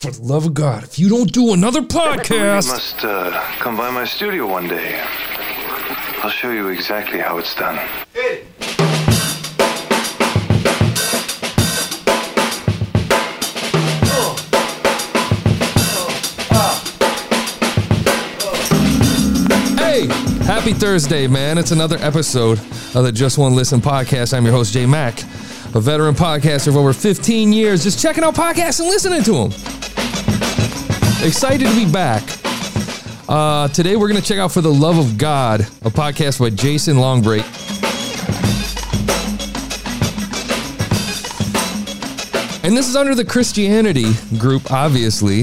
For the love of God, if you don't do another podcast, You podcast, must uh, come by my studio one day. I'll show you exactly how it's done. hey, happy Thursday, man. It's another episode of the Just One Listen podcast. I'm your host, Jay Mack, a veteran podcaster of over 15 years, just checking out podcasts and listening to them. Excited to be back. Uh, today, we're going to check out For the Love of God, a podcast by Jason Longbreak. And this is under the Christianity group, obviously.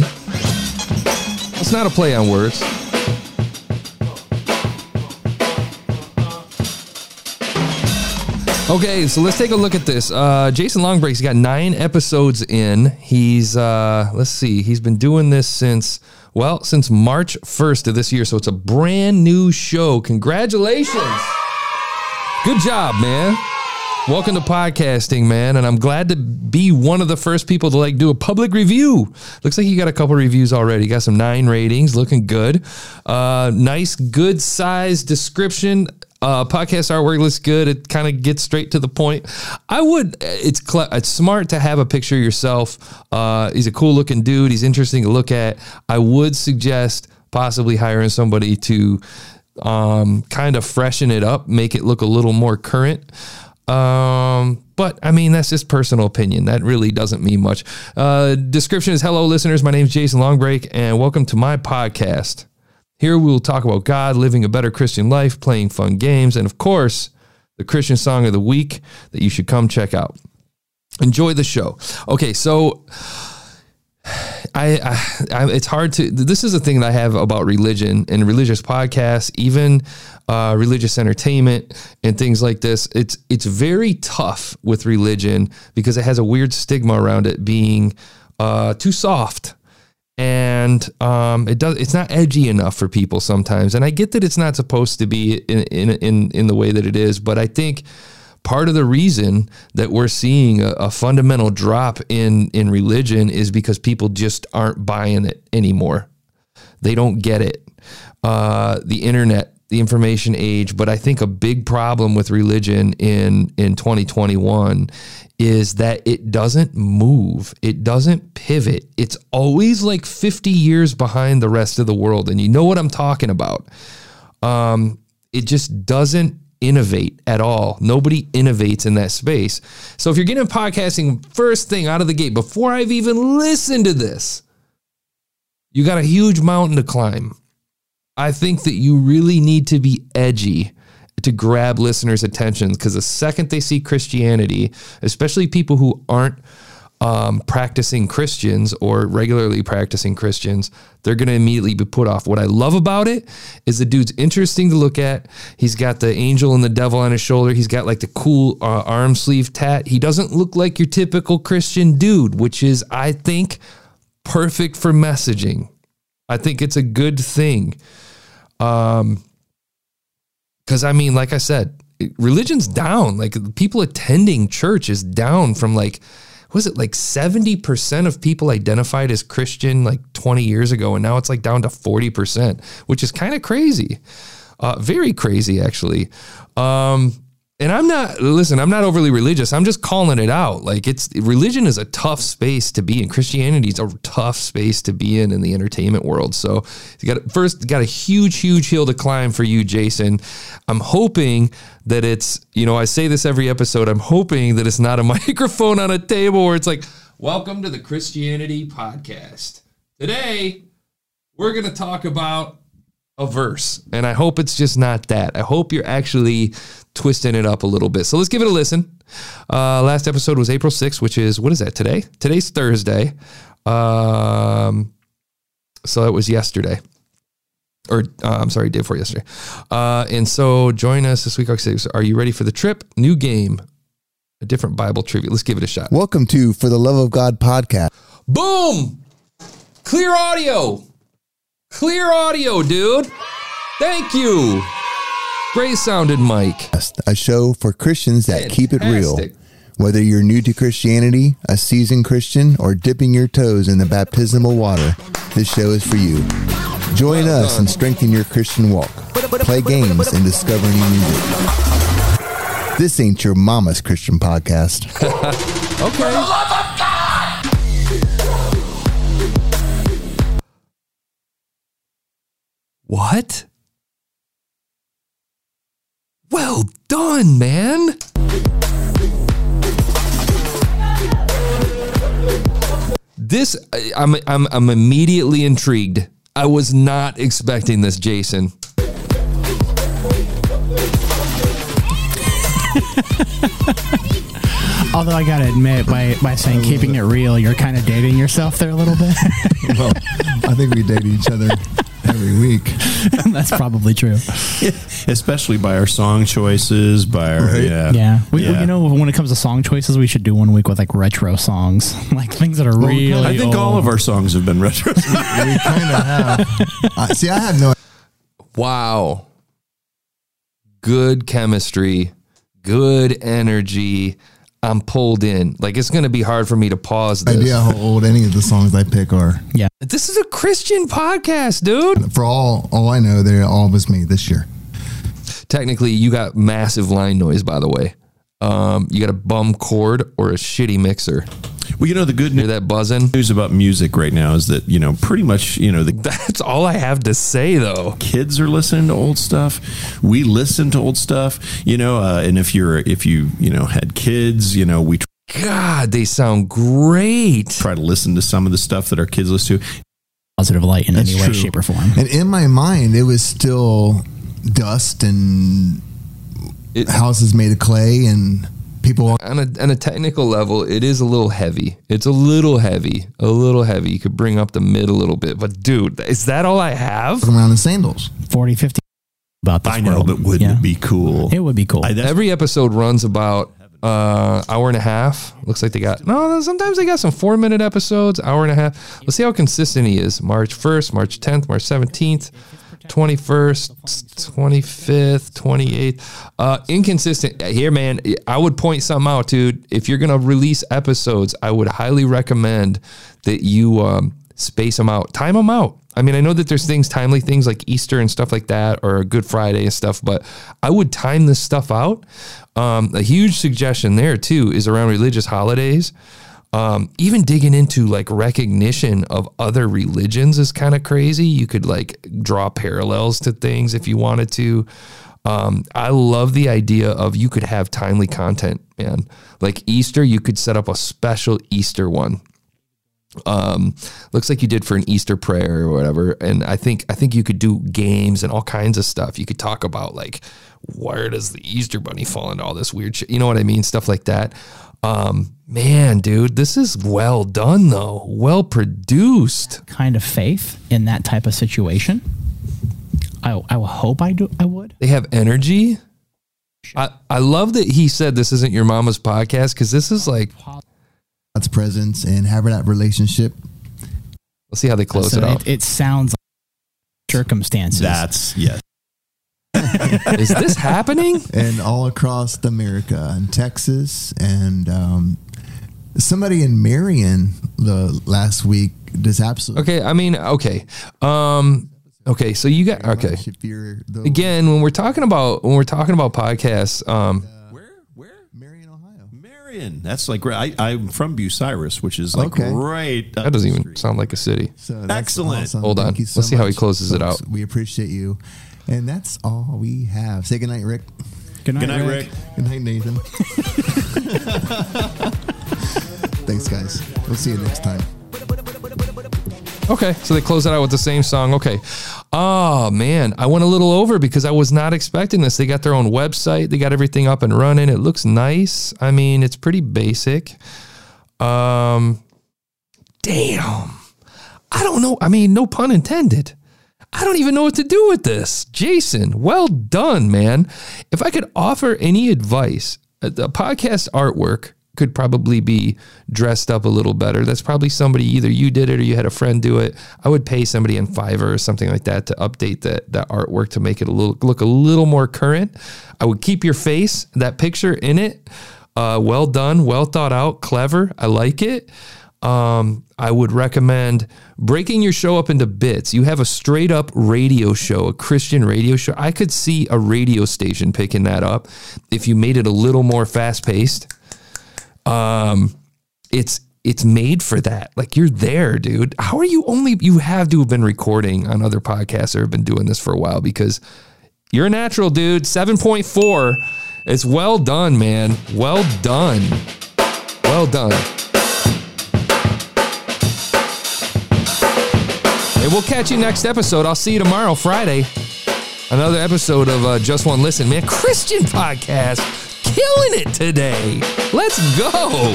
It's not a play on words. Okay, so let's take a look at this. Uh, Jason Longbreak's got nine episodes in. He's uh, let's see, he's been doing this since well since March first of this year. So it's a brand new show. Congratulations! Good job, man. Welcome to podcasting, man, and I'm glad to be one of the first people to like do a public review. Looks like you got a couple reviews already. You got some nine ratings, looking good. Uh, nice, good size description. Uh, podcast artwork looks good. It kind of gets straight to the point. I would. It's it's smart to have a picture yourself. Uh, he's a cool looking dude. He's interesting to look at. I would suggest possibly hiring somebody to um, kind of freshen it up, make it look a little more current. Um, but I mean, that's just personal opinion. That really doesn't mean much. Uh, description is hello, listeners. My name is Jason Longbreak, and welcome to my podcast. Here we will talk about God, living a better Christian life, playing fun games, and of course, the Christian song of the week that you should come check out. Enjoy the show. Okay, so I, I, I, it's hard to. This is a thing that I have about religion and religious podcasts, even uh, religious entertainment and things like this. It's it's very tough with religion because it has a weird stigma around it being uh, too soft, and um, it does. It's not edgy enough for people sometimes. And I get that it's not supposed to be in in in, in the way that it is, but I think part of the reason that we're seeing a, a, fundamental drop in in religion is because people just aren't buying it anymore. They don't get it. Uh, the internet, the information age, but I think a big problem with religion in in 2021 is that it doesn't move. It doesn't pivot. It's always like 50 years behind the rest of the world, and you know what I'm talking about. Um, it just doesn't innovate at all. Nobody innovates in that space. So if you're getting podcasting first thing out of the gate, before I've even listened to this, you got a huge mountain to climb. I think that you really need to be edgy to grab listeners' attention because the second they see Christianity, especially people who aren't um, practicing Christians or regularly practicing Christians, they're going to immediately be put off. What I love about it is the dude's interesting to look at. He's got the angel and the devil on his shoulder. He's got like the cool uh, arm sleeve tat. He doesn't look like your typical Christian dude, which is, I think, perfect for messaging. I think it's a good thing. Um, because I mean, like I said, religion's down. Like people attending church is down from like was it like 70% of people identified as Christian like 20 years ago, and now it's like down to 40%, which is kind of crazy. Uh, very crazy, actually. Um, and I'm not, listen, I'm not overly religious. I'm just calling it out. Like, it's religion is a tough space to be in. Christianity is a tough space to be in in the entertainment world. So, you got first, got a huge, huge hill to climb for you, Jason. I'm hoping that it's, you know, I say this every episode. I'm hoping that it's not a microphone on a table where it's like, welcome to the Christianity podcast. Today, we're going to talk about a verse. And I hope it's just not that. I hope you're actually twisting it up a little bit. So let's give it a listen. Uh, last episode was April 6th, which is, what is that today? Today's Thursday. Um, so that was yesterday. Or uh, I'm sorry, day before yesterday. Uh, and so join us this week. Are you ready for the trip? New game, a different Bible trivia. Let's give it a shot. Welcome to For the Love of God podcast. Boom! Clear audio. Clear audio, dude. Thank you. Great sounded mic. A show for Christians that keep it real. Whether you're new to Christianity, a seasoned Christian, or dipping your toes in the baptismal water, this show is for you. Join us and strengthen your Christian walk. Play games and discover new music. This ain't your mama's Christian podcast. Okay. What? Well done, man. This I- I'm I'm I'm immediately intrigued. I was not expecting this, Jason. Although I gotta admit, by by saying keeping it real, you're kind of dating yourself there a little bit. well, I think we date each other every week. That's probably true. especially by our song choices, by our Right. yeah, Yeah. We, Yeah. You know, when it comes to song choices, we should do one week with like retro songs, like things that are really. I think all of our songs have been retro. We kind of have. I see, I have no Wow. Good chemistry, good energy. I'm pulled in. Like it's going to be hard for me to pause this. idea how old any of the songs I pick are. Yeah. This is a Christian podcast, dude. For all all I know, they all was me this year. Technically, you got massive line noise, by the way. Um, you got a bum cord or a shitty mixer. Well, you know the good news that buzzing? news about music right now is that you know pretty much you know the That's all I have to say, though. kids are listening to old stuff. We listen to old stuff, you know. Uh, and if you're if you you know had kids, you know we God, they sound great. try to listen to some of the stuff that our kids listen to. positive light in That's any way, true. shape, or form. And in my mind, it was still dust and It- houses made of clay and people. On a, on a technical level, it is a little heavy. It's a little heavy, a little heavy. You could bring up the mid a little bit, but dude, is that all I have? around in sandals. 40, 50 about this I know, world. but wouldn't Yeah. it be cool? It would be cool. I, Every episode runs about uh hour and a half. Looks like they got no. Sometimes they got some four minute episodes, hour and a half. Let's see how consistent he is. March first, March tenth, March seventeenth, twenty first, twenty fifth, twenty eighth. Uh, inconsistent here, man. I would point something out, dude. If you're gonna release episodes, I would highly recommend that you um, space them out, time them out. I mean, I know that there's things, timely things like Easter and stuff like that, or Good Friday and stuff, but I would time this stuff out. Um, a huge suggestion there too is around religious holidays. Um, even digging into like recognition of other religions is kind of crazy. You could like draw parallels to things if you wanted to. Um, I love the idea of you could have timely content, man. Like Easter, you could set up a special Easter one um looks like you did for an easter prayer or whatever. And i think i think you could do games and all kinds of stuff. You could talk about like where does the easter bunny fall into all this weird shit? You know what i mean? Stuff like that. Um man dude this is well done though. Well produced. Kind of faith in that type of situation. I, I will hope I do. I would. they have energy. I, I love that he said this isn't your mama's podcast because this is like God's presence and having that relationship. let's see how they close So it out it, it sounds like circumstances. that's yes. is this happening and all across America and Texas and um, somebody in Marion the last week just absolutely okay i mean okay um okay so you got okay If you're the again when we're talking about when we're talking about podcasts um Where where Marion, Ohio. Marion? That's like. I, I'm from Bucyrus, which is like Okay. right. that doesn't even sound like a city So that's Excellent. awesome. Hold Thank on. you so Let's see how he much, closes it folks. out. We appreciate you. And that's all we have. Say goodnight, Rick. Good night, Good night, Rick. Good night, Nathan. Thanks, guys. We'll see you next time. Okay so they close it out with the same song. Okay. Oh man i went a little over because i was not expecting this. They got their own website. They got everything up and running. It looks nice. I mean it's pretty basic. Um damn. I don't know. I mean no pun intended. I don't even know what to do with this. Jason, well done, man. If I could offer any advice, the podcast artwork could probably be dressed up a little better. That's probably somebody either you did it or you had a friend do it. I would pay somebody in Fiverr or something like that to update that that artwork to make it a little look a little more current. I would keep your face, that picture in it. Uh, well done, well thought out, clever. I like it. Um, I would recommend breaking your show up into bits. You have a straight up radio show, a Christian radio show. I could see a radio station picking that up if you made it a little more fast paced. Um, it's it's made for that. Like you're there, dude. How are you only you have to have been recording on other podcasts or have been doing this for a while because you're a natural, dude. 7.4. It's well done, man. Well done. Well done. And we'll catch you next episode. I'll see you tomorrow, Friday. Another episode of uh, Just One Listen, man. Christian podcast. Killing it today. Let's go.